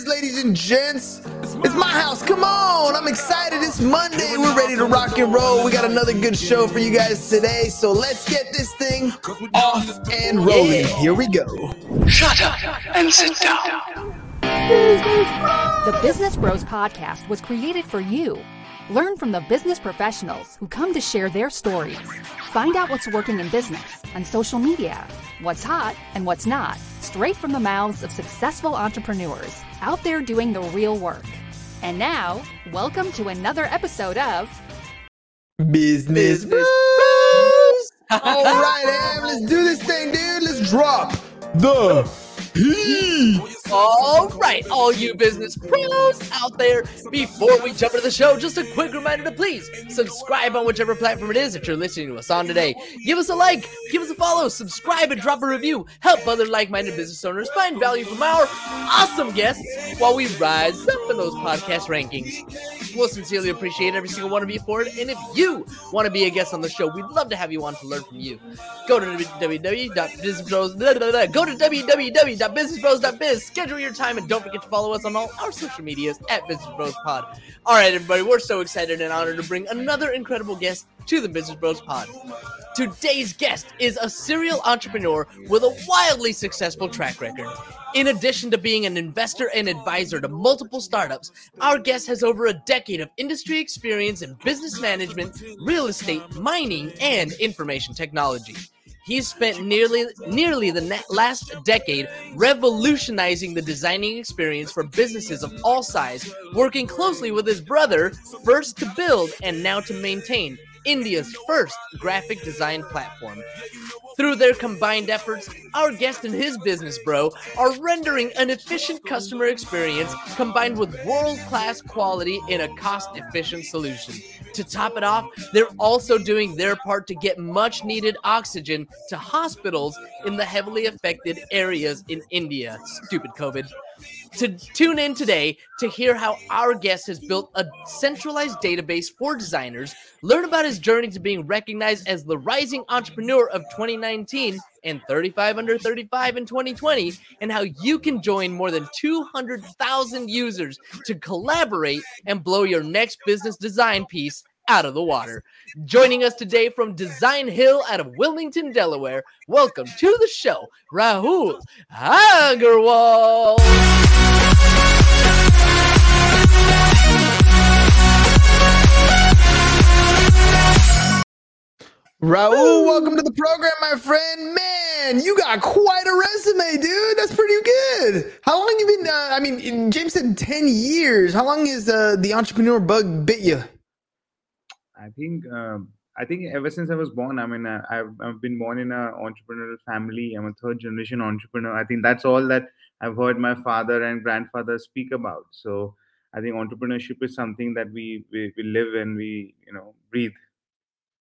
is, ladies and gents. It's my house. Come on. I'm excited. It's Monday. We're ready to rock and roll. We got another good show for you guys today. So let's get this thing off and rolling. Here we go. Shut up and sit down. The Business Bros Podcast was created for you. Learn from the business professionals who come to share their stories. Find out what's working in business on social media, what's hot and what's not, straight from the mouths of successful entrepreneurs out there doing the real work. And now, welcome to another episode of Business Bros. All right, Am, let's do this thing, dude. Let's drop the heat. Hmm. All right, all you business pros out there, before we jump into the show, just a quick reminder to please subscribe on whichever platform it is that you're listening to us on today. Give us a like, give us a follow, subscribe, and drop a review. Help other like minded business owners find value from our awesome guests while we rise up in those podcast rankings. We'll sincerely appreciate every single one of you for it. And if you want to be a guest on the show, we'd love to have you on to learn from you. Go to www.businessbros. Go to www.businessbros.biz. Schedule your time and don't forget to follow us on all our social medias at Business Bros Pod. All right, everybody, we're so excited and honored to bring another incredible guest to the Business Bros Pod. Today's guest is a serial entrepreneur with a wildly successful track record. In addition to being an investor and advisor to multiple startups, our guest has over a decade of industry experience in business management, real estate, mining, and information technology. He's spent nearly nearly the last decade revolutionizing the designing experience for businesses of all size, working closely with his brother, first to build and now to maintain India's first graphic design platform. Through their combined efforts, our guest and his business bro are rendering an efficient customer experience combined with world class quality in a cost efficient solution. To top it off, they're also doing their part to get much needed oxygen to hospitals in the heavily affected areas in India. Stupid COVID to tune in today to hear how our guest has built a centralized database for designers, learn about his journey to being recognized as the rising entrepreneur of 2019 and 35 under 35 in 2020, and how you can join more than 200,000 users to collaborate and blow your next business design piece out of the water. Joining us today from Design Hill out of Wilmington, Delaware, welcome to the show, Rahul Agarwal. Raul, welcome to the program, my friend. Man, you got quite a resume, dude. That's pretty good. How long you been? Uh, I mean, James said ten years. How long has uh, the entrepreneur bug bit you? I think um, I think ever since I was born, I mean, uh, I've, I've been born in an entrepreneurial family. I'm a third generation entrepreneur. I think that's all that I've heard my father and grandfather speak about. So I think entrepreneurship is something that we we, we live and we you know breathe.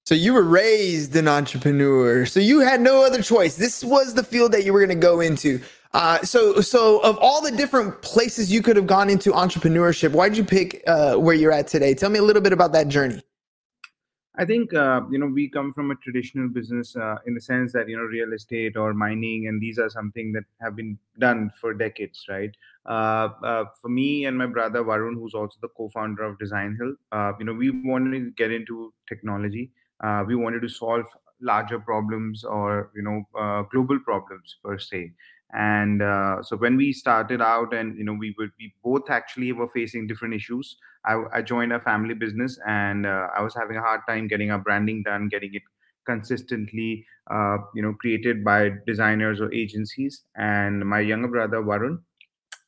So you were raised an entrepreneur. So you had no other choice. This was the field that you were going to go into. Uh, so, so of all the different places you could have gone into entrepreneurship, why did you pick uh, where you're at today? Tell me a little bit about that journey. I think uh, you know we come from a traditional business uh, in the sense that you know real estate or mining, and these are something that have been done for decades, right? Uh, uh for me and my brother Varun, who's also the co-founder of Design Hill, uh, you know we wanted to get into technology. Uh, we wanted to solve larger problems or you know global problems per se and uh, so when we started out and you know we would we both actually were facing different issues. I, I joined a family business and uh, i was having a hard time getting our branding done getting it consistently uh, you know created by designers or agencies. And my younger brother varun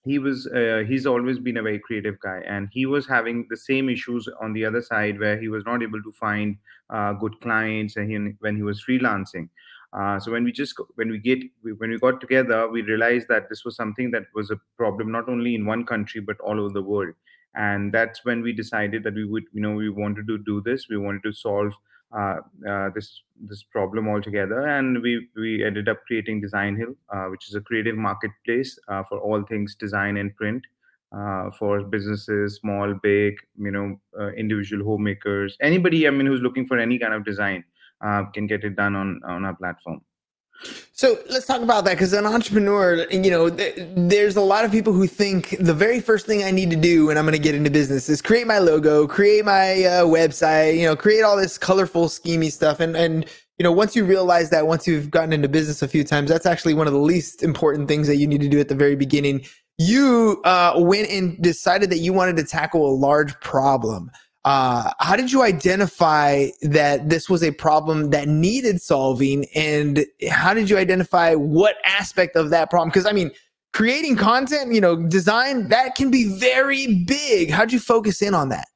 he was uh, he's always been a very creative guy. And he was having the same issues on the other side where he was not able to find uh, good clients and he, when he was freelancing uh, so when we just when we get when we got together, we realized that this was something that was a problem not only in one country but all over the world. And that's when we decided that we would, you know, we wanted to do this. We wanted to solve uh, uh, this this problem altogether, and we we ended up creating Design Hill, uh, which is a creative marketplace uh, for all things design and print. Uh, for businesses, small, big, you know, individual homemakers, anybody, I mean, who's looking for any kind of design uh, can get it done on on our platform. So let's talk about that because an entrepreneur, you know, th- there's a lot of people who think the very first thing I need to do when I'm going to get into business is create my logo, create my uh, website, you know, create all this colorful, schemy stuff. And and you know, once you realize that, once you've gotten into business a few times, that's actually one of the least important things that you need to do at the very beginning. You uh, went and decided that you wanted to tackle a large problem. Uh, how did you identify that this was a problem that needed solving? And how did you identify what aspect of that problem? Because I mean, creating content, you know, design, that can be very big. How'd you focus in on that?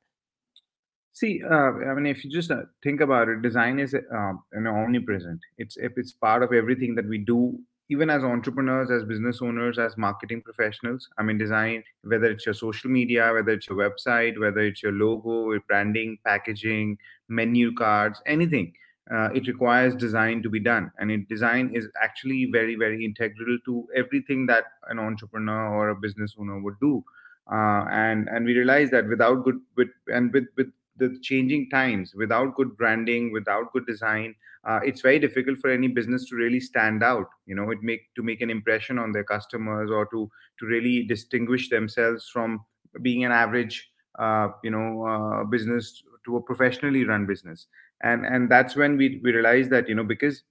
See, uh, I mean, if you just uh, think about it, design is uh, you know omnipresent. It's it's part of everything that we do even as entrepreneurs, as business owners, as marketing professionals, I mean, design, whether it's your social media, whether it's your website, whether it's your logo, your branding, packaging, menu cards, anything, uh, it requires design to be done. And it, design is actually very, very integral to everything that an entrepreneur or a business owner would do. Uh, and and we realize that without good with and with with the changing times without good branding without good design uh, it's very difficult for any business to really stand out you know it make to make an impression on their customers or to to really distinguish themselves from being an average uh, you know uh, business to a professionally run business. And and that's when we we realize that you know because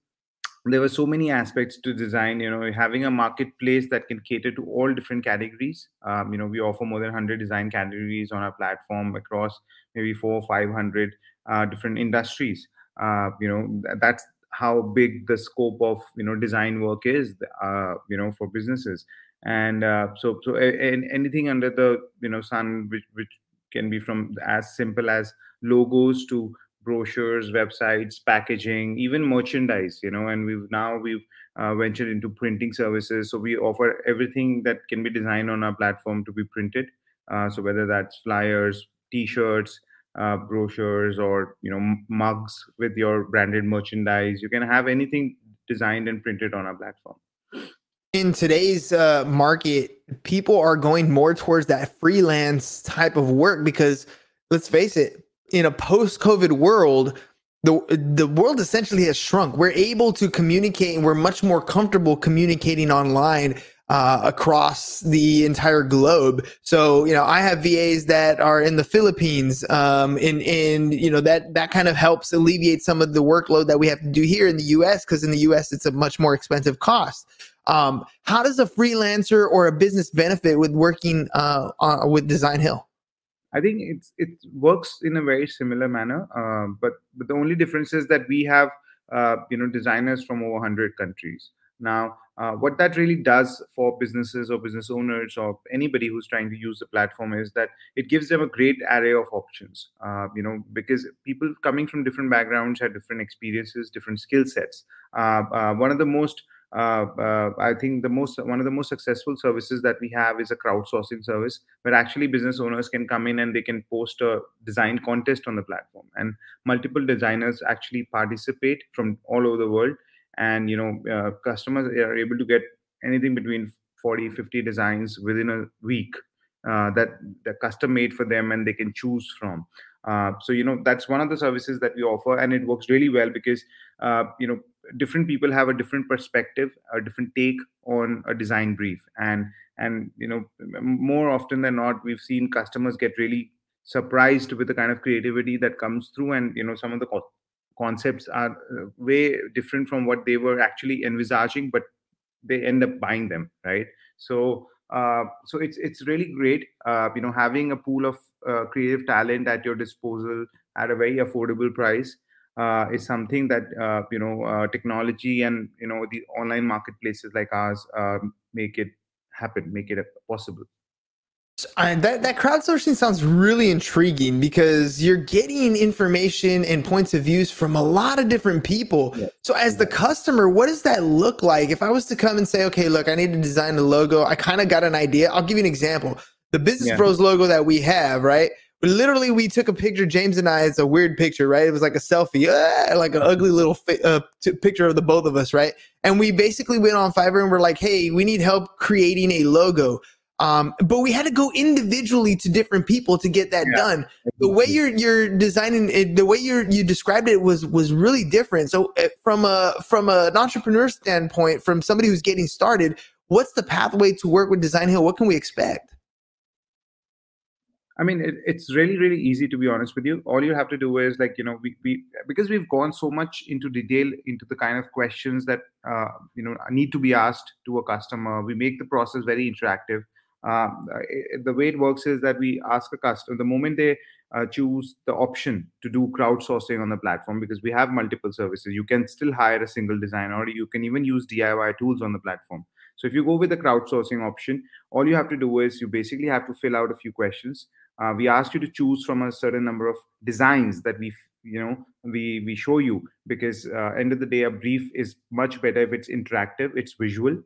there were so many aspects to design you know having a marketplace that can cater to all different categories. Um, you know we offer more than 100 design categories on our platform across maybe four or 500 uh, different industries. Uh, you know that's how big the scope of you know design work is uh, you know for businesses. And uh, so so anything under the you know sun which which can be from as simple as logos to brochures websites packaging even merchandise you know and we've now we've uh, ventured into printing services. So we offer everything that can be designed on our platform to be printed. Uh, so whether that's flyers t-shirts uh, brochures or you know mugs with your branded merchandise you can have anything designed and printed on our platform. In today's uh, market people are going more towards that freelance type of work because let's face it in a post-COVID world, the the world essentially has shrunk. We're able to communicate, and we're much more comfortable communicating online uh, across the entire globe. So you know, I have VAs that are in the Philippines, um, and and you know that that kind of helps alleviate some of the workload that we have to do here in the U.S. Because in the U.S. it's a much more expensive cost. Um, how does a freelancer or a business benefit with working uh, with Design Hill? I think it's it works in a very similar manner, uh, but but the only difference is that we have uh, you know designers from over 100 countries. Now, uh, what that really does for businesses or business owners or anybody who's trying to use the platform is that it gives them a great array of options. Uh, you know, because people coming from different backgrounds have different experiences, different skill sets. Uh, uh, one of the most uh, uh, I think the most one of the most successful services that we have is a crowdsourcing service where actually business owners can come in and they can post a design contest on the platform, and multiple designers actually participate from all over the world, and you know uh, customers are able to get anything between 40 50 designs within a week uh, that that custom made for them and they can choose from. Uh, so you know that's one of the services that we offer and it works really well because you know different people have a different perspective a different take on a design brief. And and you know more often than not we've seen customers get really surprised with the kind of creativity that comes through. And you know some of the co- concepts are uh, way different from what they were actually envisaging but they end up buying them right? So uh, so it's it's really great uh, you know having a pool of uh, creative talent at your disposal at a very affordable price uh, is something that uh, you know uh, technology and you know the online marketplaces like ours um, make it happen, make it possible. That that crowdsourcing sounds really intriguing because you're getting information and points of views from a lot of different people. Yeah. So as the customer, what does that look like? If I was to come and say, okay, look, I need to design a logo, I kind of got an idea. I'll give you an example. The Business yeah. Bros logo that we have, right? Literally we took a picture james and i it's a weird picture right it was like a selfie ah, like an ugly little fi- uh, t- picture of the both of us right and we basically went on fiverr and we're like hey we need help creating a logo Um, but we had to go individually to different people to get that Yeah. done. The way you're you're designing it, the way you you described it was was really different. So uh, from a from an entrepreneur standpoint, from somebody who's getting started, what's the pathway to work with Design Hill? What can we expect? I mean, it, it's really, really easy to be honest with you. All you have to do is like, you know, we, we because we've gone so much into detail into the kind of questions that uh, you know need to be asked to a customer. We make the process very interactive. Um, uh, it- the way it works is that we ask a customer the moment they uh, choose the option to do crowdsourcing on the platform because we have multiple services. You can still hire a single designer, or you can even use DIY tools on the platform. So if you go with the crowdsourcing option, all you have to do is you basically have to fill out a few questions uh, we ask you to choose from a certain number of designs that we you know we we show you because uh, end of the day a brief is much better if it's interactive it's visual.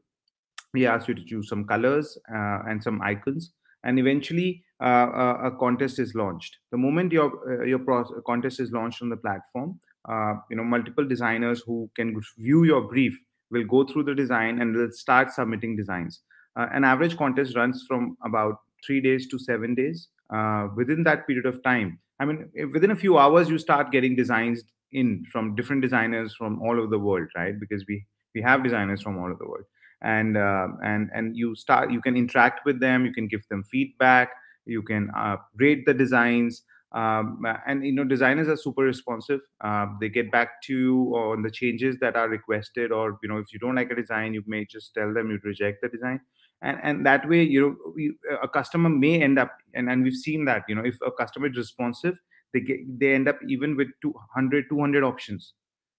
We ask you to choose some colors uh, and some icons and eventually uh, a, contest is launched. The moment your uh, your pro- contest is launched on the platform uh, you know multiple designers who can view your brief will go through the design and will start submitting designs. Uh, an average contest runs from about three days to seven days uh, within that period of time. I mean if within a few hours you start getting designs in from different designers from all over the world right? Because we we have designers from all over the world. And uh, and and you start you can interact with them you can give them feedback you can uh, rate the designs. Um, and you know designers are super responsive. Uh, they get back to you on the changes that are requested or you know if you don't like a design you may just tell them you reject the design and and that way you know you, a customer may end up and, and we've seen that you know if a customer is responsive they get they end up even with 200 200 options.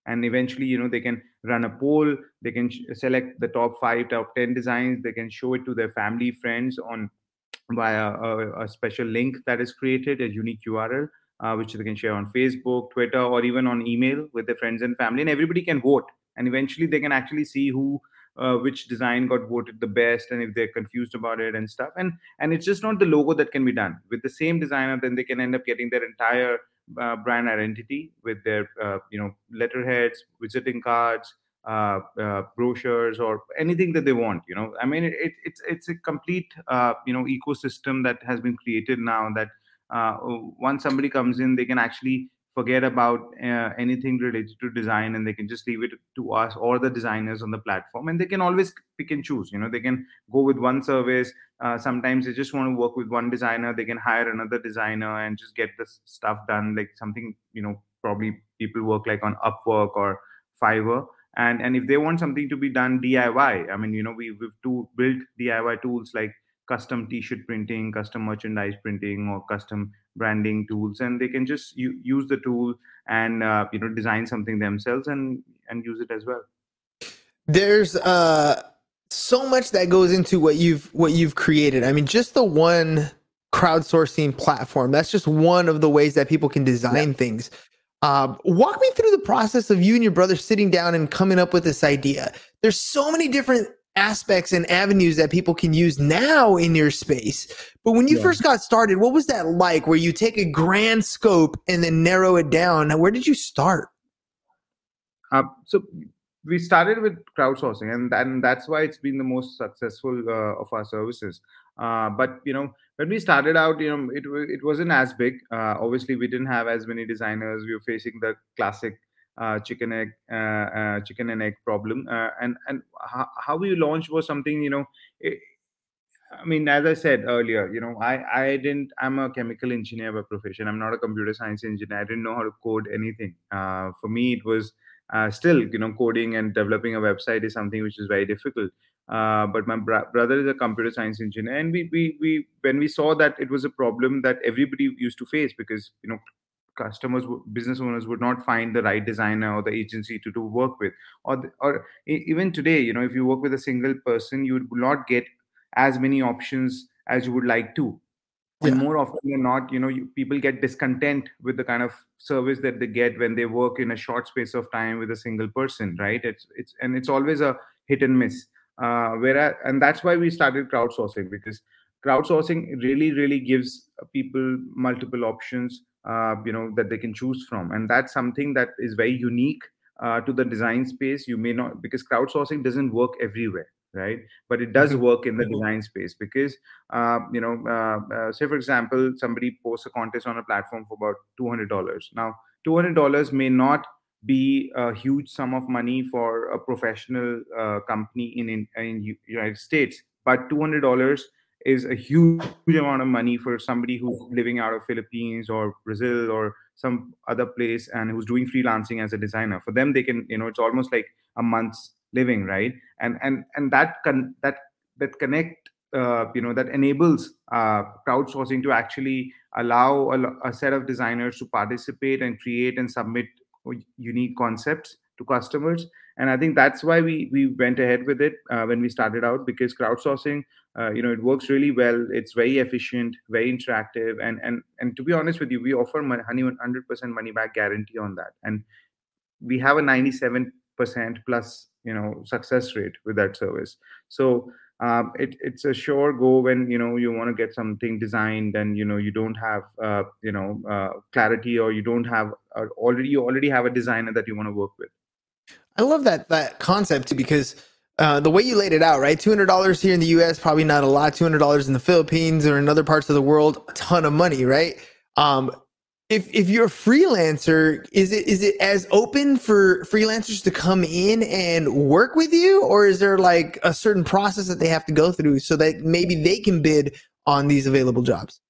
And eventually you know they can run a poll they can sh- select the top 5 top 10 designs they can show it to their family friends on via a, a special link that is created a unique url uh, which they can share on facebook twitter or even on email with their friends and family and everybody can vote. And eventually they can actually see who uh, which design got voted the best and if they're confused about it and stuff. And and it's just not the logo that can be done. With the same designer then they can end up getting their entire uh, brand identity with their uh, you know letterheads visiting cards uh, uh, brochures or anything that they want you know. I mean it, it, it's it's a complete uh, you know ecosystem that has been created now that once somebody comes in they can actually forget about uh, anything related to design and they can just leave it to us or the designers on the platform and they can always pick and choose you know they can go with one service. Uh, sometimes they just want to work with one designer they can hire another designer and just get the stuff done like something you know probably people work like on upwork or fiverr and and if they want something to be done diy i mean you know we, we've to built diy tools like custom t-shirt printing custom merchandise printing or custom branding tools and they can just u- use the tool and uh, you know design something themselves and and use it as well There's uh so much that goes into what you've what you've created. I mean, just the one crowdsourcing platform. That's just one of the ways that people can design things. Um, walk me through the process of you and your brother sitting down and coming up with this idea. There's so many different aspects and avenues that people can use now in your space. But when you Yeah. first got started, what was that like where you take a grand scope and then narrow it down? Where did you start? Uh, so we started with crowdsourcing, and, and that's why it's been the most successful uh, of our services. Uh, but you know, when we started out, you know, it it wasn't as big. Uh, obviously, we didn't have as many designers. We were facing the classic chicken egg uh, uh, chicken and egg problem. Uh, and and how, how we launched was something you know. It, I mean, as I said earlier, you know, I I didn't. I'm a chemical engineer by profession. I'm not a computer science engineer. I didn't know how to code anything. Uh, for me, it was uh, still, you know, coding and developing a website is something which is very difficult. Uh, but my brother is a computer science engineer, and we we we when we saw that it was a problem that everybody used to face because you know customers business owners would not find the right designer or the agency to do work with. Or or even today you know if you work with a single person you would not get as many options as you would like to. And Yeah. more often than not you know you, people get discontent with the kind of service that they get when they work in a short space of time with a single person right? It's it's and it's always a hit and miss. Uh whereas and that's why we started crowdsourcing because crowdsourcing really really gives people multiple options uh, you know that they can choose from. And that's something that is very unique uh, to the design space. You may not because crowdsourcing doesn't work everywhere right? But it does work in the design space because uh, you know uh, uh, say for example somebody posts a contest on a platform for about $200 now $200 may not be a huge sum of money for a professional uh, company in, in in united states but $200 is a huge amount of money for somebody who's living out of philippines or brazil or some other place and who's doing freelancing as a designer. For them they can you know it's almost like a month's living right? And and and that con- that that connect uh, you know that enables uh, crowdsourcing to actually allow a, a, set of designers to participate and create and submit unique concepts to customers and i think that's why we we went ahead with it uh, when we started out because crowdsourcing uh, you know it works really well. It's very efficient very interactive and and and to be honest with you we offer money 100% money back guarantee on that. And we have a 97% plus you know success rate with that service. So um, it, it's a sure go when you know you want to get something designed and you know you don't have uh, you know uh, clarity or you don't have uh, already you already have a designer that you want to work with i love that that concept because uh, the way you laid it out, right? $200 here in the US, probably not a lot. $200 in the Philippines or in other parts of the world, a ton of money, right? Um, if if you're a freelancer, is it is it as open for freelancers to come in and work with you, or is there like a certain process that they have to go through so that maybe they can bid on these available jobs?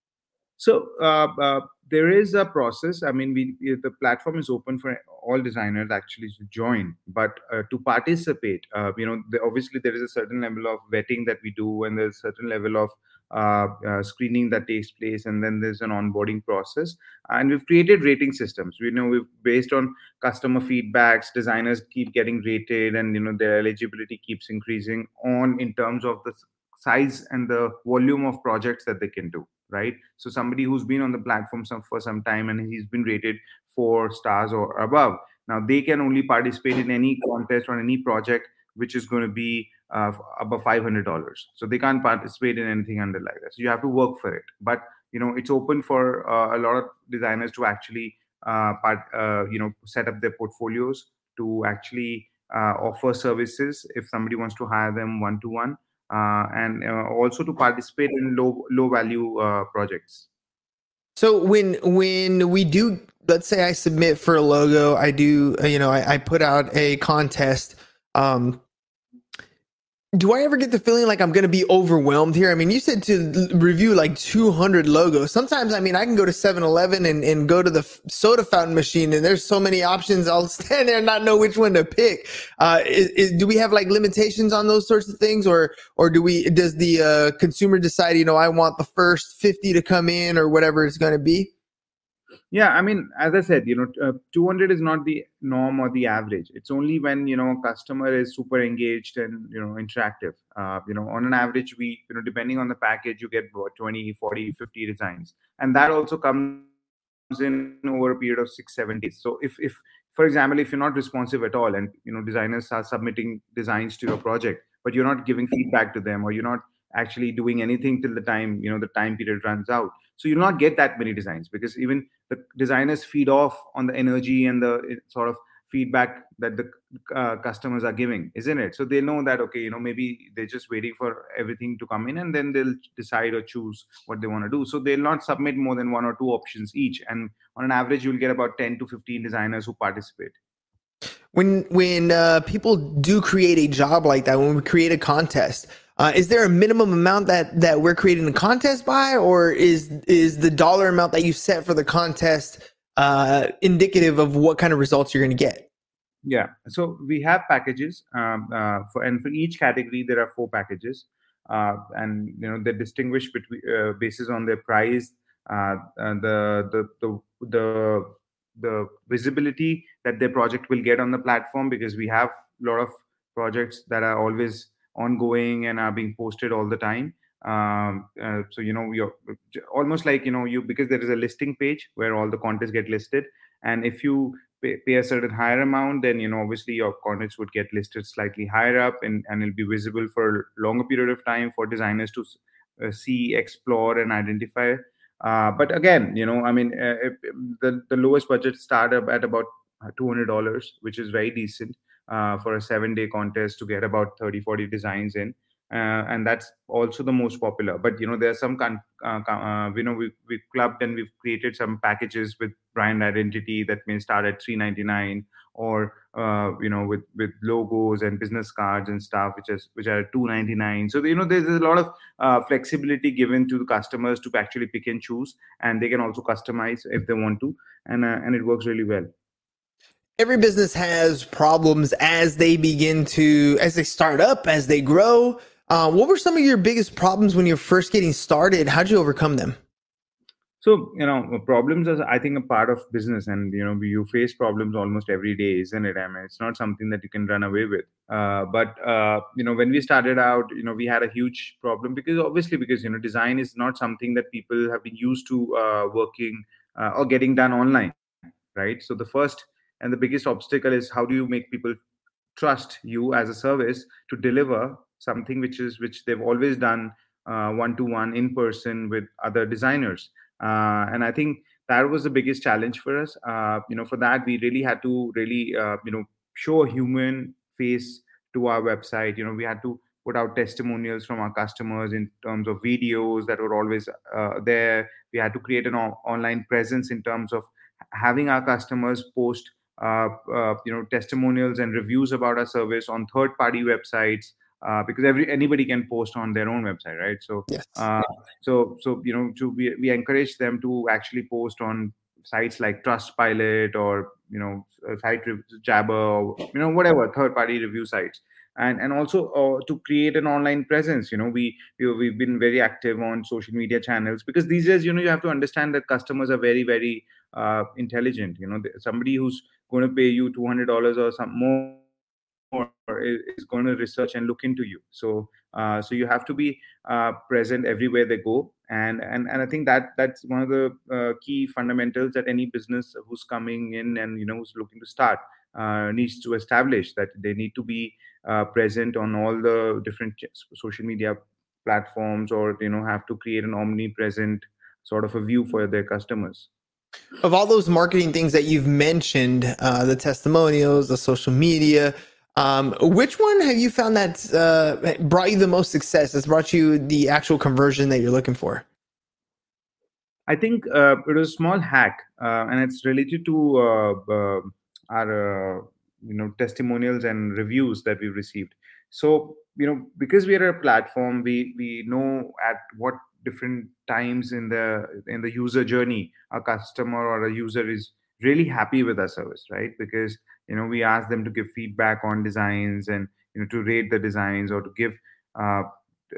So uh, uh, there is a process. I mean, we the platform is open for all designers actually to join, but uh, to participate, uh, you know, the, obviously there is a certain level of vetting that we do, and there's a certain level of uh, uh, screening that takes place and then there's an onboarding process and we've created rating systems we know we've based on customer feedbacks designers keep getting rated and you know their eligibility keeps increasing on in terms of the size and the volume of projects that they can do right? So somebody who's been on the platform some, for some time and he's been rated four stars or above. Now they can only participate in any contest or any project which is going to be uh, above $500 so they can't participate in anything under like that. So you have to work for it. But you know it's open for uh, a lot of designers to actually uh, part, uh, you know set up their portfolios to actually uh, offer services if somebody wants to hire them one to one and uh, also to participate in low low value projects. So when when we do let's say i submit for a logo i do you know i, I put out a contest um, do I ever get the feeling like I'm going to be overwhelmed here? I mean, you said to review like 200 logos. Sometimes, I mean, I can go to 7 Eleven and, and go to the soda fountain machine, and there's so many options. I'll stand there and not know which one to pick. Uh, is, is, do we have like limitations on those sorts of things, or or do we? Does the uh, consumer decide, you know, I want the first 50 to come in, or whatever it's going to be? Yeah i mean as i said you know uh, 200 is not the norm or the average. It's only when you know a customer is super engaged and you know interactive. Uh, you know on an average we you know depending on the package you get about 20 40 50 designs. And that also comes in over a period of six seven days. So if if for example if you're not responsive at all and you know designers are submitting designs to your project but you're not giving feedback to them or you're not actually doing anything till the time you know the time period runs out so you'll not get that many designs because even the designers feed off on the energy and the sort of feedback that the uh, customers are giving isn't it? So they know that okay you know maybe they're just waiting for everything to come in and then they'll decide or choose what they want to do. So they'll not submit more than one or two options each and on an average you'll get about 10 to 15 designers who participate. When when uh, people do create a job like that when we create a contest uh, is there a minimum amount that that we're creating a contest by, or is is the dollar amount that you set for the contest uh, indicative of what kind of results you're going to get? Yeah, so we have packages um, uh, for, and for each category there are four packages, uh, and you know they're distinguished between uh, basis on their price, uh, the, the the the the visibility that their project will get on the platform because we have a lot of projects that are always ongoing and are being posted all the time. Um, uh, so you know you're almost like you know you because there is a listing page where all the contests get listed. And if you pay, pay, a certain higher amount then you know obviously your contents would get listed slightly higher up and, and it'll be visible for a longer period of time for designers to uh, see explore and identify. Uh, but again you know i mean uh, the, the lowest budget start up at about $200 which is very decent uh, for a seven day contest to get about 30 40 designs in. Uh, and that's also the most popular. But you know there are some con- uh, uh, you know we, we've clubbed and we've created some packages with brand identity that may start at 399 or uh, you know with with logos and business cards and stuff which is which are 299 so you know there's, there's a lot of flexibility given to the customers to actually pick and choose and they can also customize if they want to and and it works really well every business has problems as they begin to as they start up as they grow uh, what were some of your biggest problems when you're first getting started? How'd you overcome them? So you know, problems are I think a part of business, and you know, you face problems almost every day, isn't it? I mean, it's not something that you can run away with. Uh, but uh, you know, when we started out, you know, we had a huge problem because obviously, because you know, design is not something that people have been used to uh, working uh, or getting done online, right? So the first and the biggest obstacle is how do you make people trust you as a service to deliver something which is which they've always done one to one in person with other designers. Uh, and i think that was the biggest challenge for us. Uh, you know for that we really had to really uh, you know show a human face to our website. You know we had to put out testimonials from our customers in terms of videos that were always uh, there. We had to create an o- online presence in terms of having our customers post you know testimonials and reviews about our service on third party websites uh, because every anybody can post on their own website right? So yes. uh, so so you know to we, we encourage them to actually post on sites like trustpilot or you know site jabber or you know whatever third party review sites. And and also uh, to create an online presence you know we, we we've been very active on social media channels because these days you know you have to understand that customers are very very uh, intelligent you know somebody who's going to pay you $200 or some more more is going to research and look into you. So uh, so you have to be uh, present everywhere they go. And and and i think that that's one of the uh, key fundamentals that any business who's coming in and you know who's looking to start uh, needs to establish that they need to be uh, present on all the different social media platforms or you know have to create an omnipresent sort of a view for their customers of all those marketing things that you've mentioned uh, the testimonials the social media um, which one have you found that uh, brought you the most success? That's brought you the actual conversion that you're looking for? I think uh, it was a small hack, uh, and it's related to uh, our uh, you know testimonials and reviews that we've received. So you know because we are a platform, we we know at what different times in the in the user journey a customer or a user is really happy with our service, right? Because you know we ask them to give feedback on designs and you know to rate the designs or to give uh,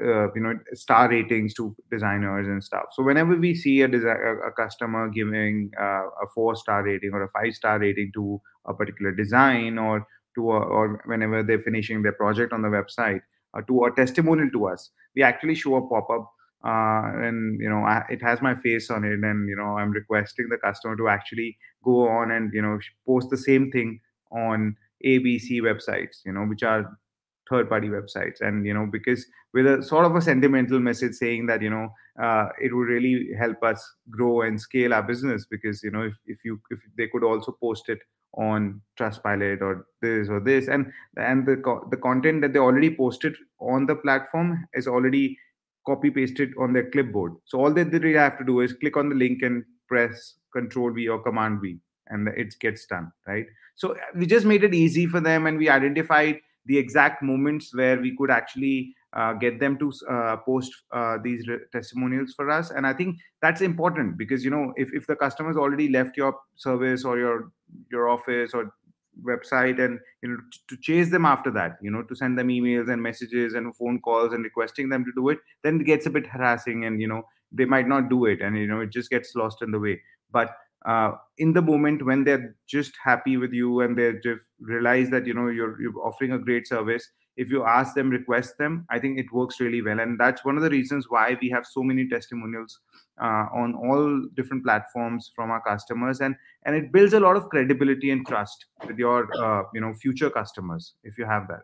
uh, you know star ratings to designers and stuff so whenever we see a, desi- a customer giving uh, a four star rating or a five star rating to a particular design or to a, or whenever they're finishing their project on the website to a testimonial to us. We actually show a pop-up uh, and you know I, it has my face on it and you know i'm requesting the customer to actually go on and you know post the same thing on abc websites you know which are third party websites. And you know because with a sort of a sentimental message saying that you know uh, it would really help us grow and scale our business because you know if, if you if they could also post it on trustpilot or this or this. And and the the content that they already posted on the platform is already copy pasted on their clipboard. So all they really have to do is click on the link and press control v or command v and it gets done right? So uh, we just made it easy for them and we identified the exact moments where we could actually uh, get them to uh, post uh, these re- testimonials for us. And i think that's important because you know if, if the customer's already left your service or your your office or website and you know to, chase them after that you know to send them emails and messages and phone calls and requesting them to do it then it gets a bit harassing and you know they might not do it and you know it just gets lost in the way. But uh, in the moment when they're just happy with you and they just realize that you know you're you're offering a great service if you ask them request them i think it works really well and that's one of the reasons why we have so many testimonials uh, on all different platforms from our customers and and it builds a lot of credibility and trust with your uh, you know future customers if you have that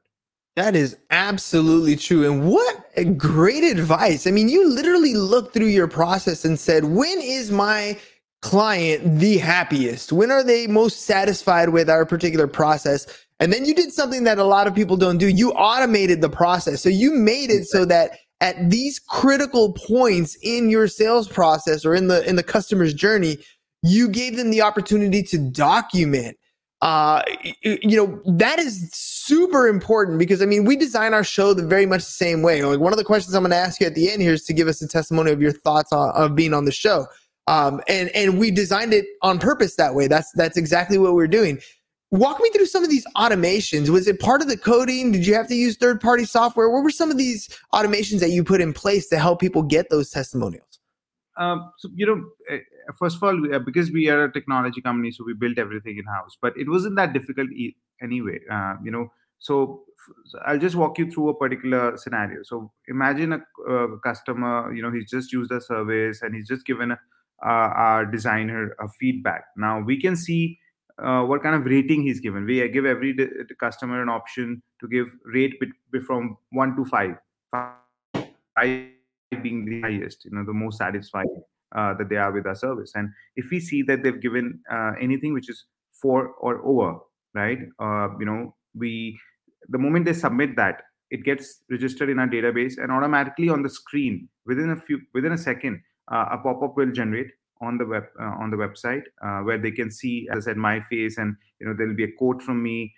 that is absolutely true. And what great advice. I mean, you literally looked through your process and said, when is my client the happiest? When are they most satisfied with our particular process? And then you did something that a lot of people don't do. You automated the process. So you made it so that at these critical points in your sales process or in the in the customer's journey, you gave them the opportunity to document. Uh you know that is super important because i mean we design our show the very much the same way. Like one of the questions i'm going to ask you at the end here is to give us a testimony of your thoughts on, of being on the show. Um and and we designed it on purpose that way. That's that's exactly what we're doing walk me through some of these automations was it part of the coding did you have to use third party software what were some of these automations that you put in place to help people get those testimonials um, so you know eh, first of all, uh, because we are a technology company, so we built everything in house. But it wasn't that difficult e- anyway. Uh, you know, so I'll just walk you through a particular scenario. So imagine a uh, customer, you know, he's just used a service and he's just given a, uh, our designer a feedback. Now we can see uh, what kind of rating he's given. We give every d- customer an option to give rate bit, from one to five. Five being the highest, you know, the most satisfied uh, that they are with our service. And if we see that they've given uh, anything which is four or over, right? Uh, you know, we the moment they submit that, it gets registered in our database, and automatically on the screen within a few within a second, uh, a pop up will generate on the web uh, on the website uh, where they can see, as I said, my face, and you know there'll be a quote from me.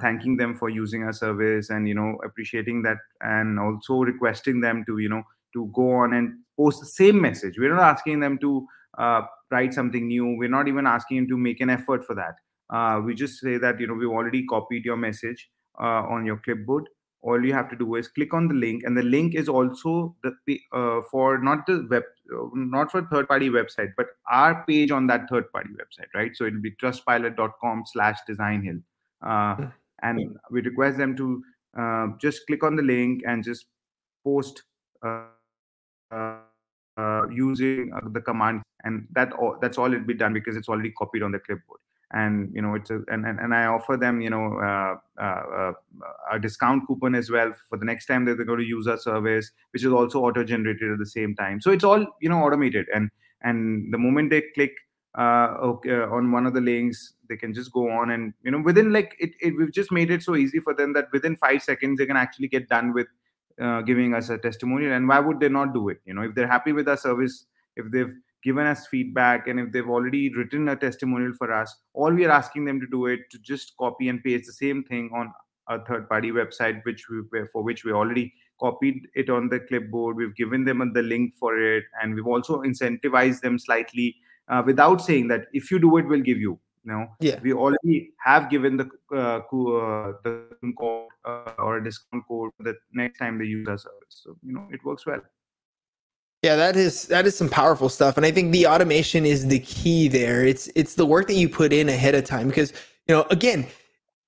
thanking them for using our service and you know appreciating that and also requesting them to you know to go on and post the same message. We're not asking them to uh, write something new. We're not even asking them to make an effort for that. Uh, we just say that you know we've already copied your message uh, on your clipboard. All you have to do is click on the link, and the link is also the uh, for not the web, not for third-party website, but our page on that third-party website, right? So it'll be trustpilot.com/slash designhill, uh, hmm. and we request them to uh, just click on the link and just post uh, uh, using uh, the command and that all, that's all it'll be done because it's already copied on the clipboard and you know it's a, and, and, and i offer them you know uh, uh, a discount coupon as well for the next time that they're going to use our service which is also auto generated at the same time. So it's all you know automated. And and the moment they click uh, okay, on one of the links they can just go on and you know within like it, it we've just made it so easy for them that within five seconds they can actually get done with uh, giving us a testimonial. And why would they not do it? You know if they're happy with our service if they've given us feedback and if they've already written a testimonial for us all we are asking them to do it to just copy and paste the same thing on a third party website which we for which we already copied it on the clipboard. We've given them the link for it and we've also incentivized them slightly uh, without saying that if you do it we'll give you know? Yeah. We already have given the uh, uh, the code uh, or a discount code the next time they use our service. So you know it works well yeah that is that is some powerful stuff and i think the automation is the key there it's it's the work that you put in ahead of time because you know again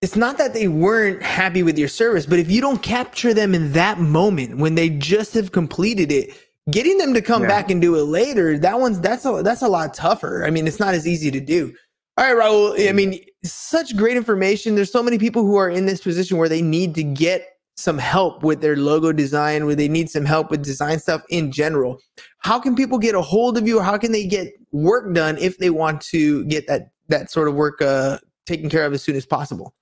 it's not that they weren't happy with your service but if you don't capture them in that moment when they just have completed it getting them to come yeah. back and do it later that one's that's a that's a lot tougher i mean it's not as easy to do all right, Raul. I mm-hmm. mean, such great information. There's so many people who are in this position where they need to get some help with their logo design, where they need some help with design stuff in general. How can people get a hold of you, or how can they get work done if they want to get that that sort of work uh, taken care of as soon as possible?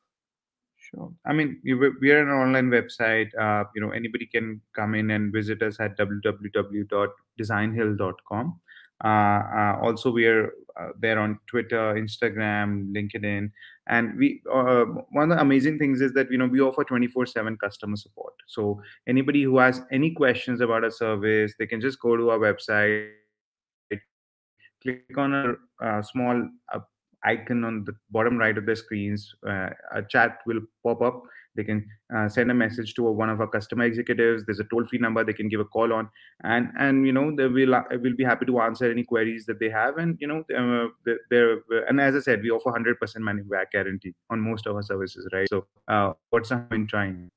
Sure. I mean, we are an online website. Uh, you know, anybody can come in and visit us at www.designhill.com. Uh, uh, also, we are uh, there on Twitter, Instagram, LinkedIn, and we. Uh, one of the amazing things is that you know we offer twenty four seven customer support. So anybody who has any questions about a service, they can just go to our website, click on a, a small uh, icon on the bottom right of the screens. Uh, a chat will pop up they can uh, send a message to one of our customer executives. There's a toll free number they can give a call on. And and you know they will will be happy to answer any queries that they have. And you know uh, they're, and as i said we offer 100% money back guarantee on most of our services right? So uh, what's harm in trying?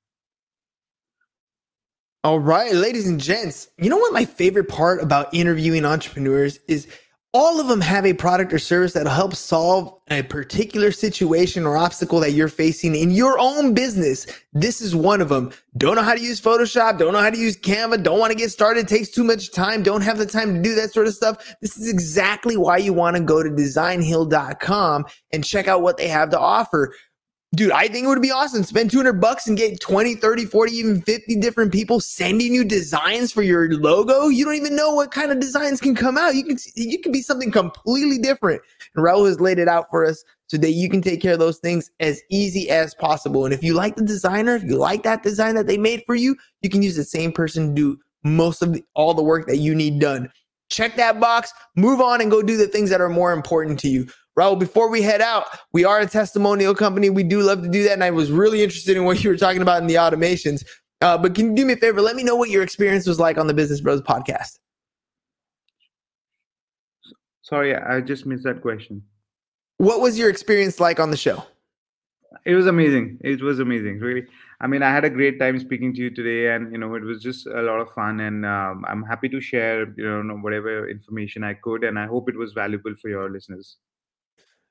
All right ladies and gents you know what my favorite part about interviewing entrepreneurs is all of them have a product or service that'll help solve a particular situation or obstacle that you're facing in your own business. This is one of them. Don't know how to use Photoshop, don't know how to use Canva, don't want to get started, takes too much time, don't have the time to do that sort of stuff. This is exactly why you want to go to designhill.com and check out what they have to offer. Dude, I think it would be awesome. Spend 200 bucks and get 20, 30, 40, even 50 different people sending you designs for your logo. You don't even know what kind of designs can come out. You can you can be something completely different. And Raul has laid it out for us so that you can take care of those things as easy as possible. And if you like the designer, if you like that design that they made for you, you can use the same person to do most of the, all the work that you need done. Check that box, move on and go do the things that are more important to you. Raul, before we head out, we are a testimonial company. We do love to do that. And I was really interested in what you were talking about in the automations. Uh, but can you do me a favor? Let me know what your experience was like on the Business Bros podcast. Sorry, I just missed that question. What was your experience like on the show? It was amazing. It was amazing, really. I mean, I had a great time speaking to you today, and you know, it was just a lot of fun. And um, I'm happy to share, you know, whatever information I could, and I hope it was valuable for your listeners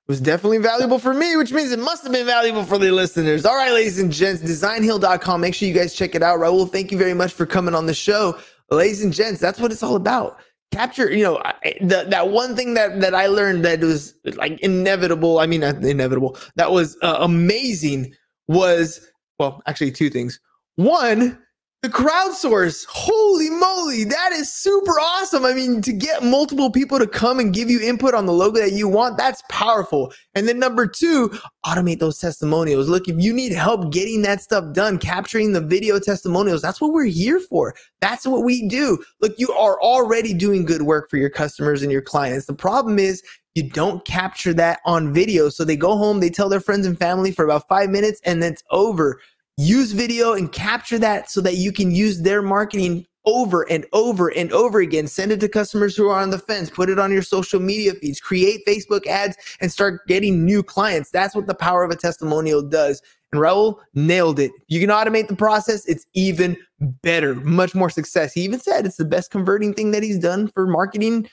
was definitely valuable for me, which means it must have been valuable for the listeners. All right, ladies and gents, designhill.com. Make sure you guys check it out. Raul, thank you very much for coming on the show. Ladies and gents, that's what it's all about. Capture, you know, the, that one thing that, that I learned that was like inevitable. I mean, inevitable, that was uh, amazing was, well, actually, two things. One, the crowdsource, holy moly, that is super awesome. I mean, to get multiple people to come and give you input on the logo that you want, that's powerful. And then number two, automate those testimonials. Look, if you need help getting that stuff done, capturing the video testimonials, that's what we're here for. That's what we do. Look, you are already doing good work for your customers and your clients. The problem is you don't capture that on video. So they go home, they tell their friends and family for about five minutes, and then it's over use video and capture that so that you can use their marketing over and over and over again. Send it to customers who are on the fence. Put it on your social media feeds. Create Facebook ads and start getting new clients. That's what the power of a testimonial does. And Raul nailed it. You can automate the process. It's even better, much more success. He even said it's the best converting thing that he's done for marketing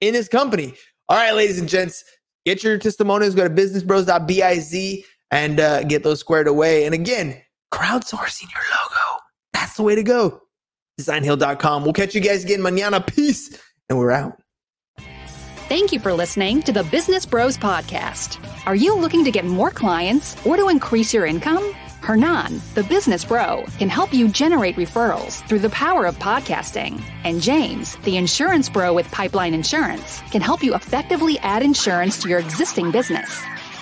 in his company. All right, ladies and gents, get your testimonials. Go to businessbros.biz and uh, get those squared away. And again, crowdsourcing your logo. That's the way to go. Designhill.com. We'll catch you guys again mañana. Peace. And we're out. Thank you for listening to the Business Bros Podcast. Are you looking to get more clients or to increase your income? Hernan, the business bro, can help you generate referrals through the power of podcasting. And James, the insurance bro with Pipeline Insurance, can help you effectively add insurance to your existing business.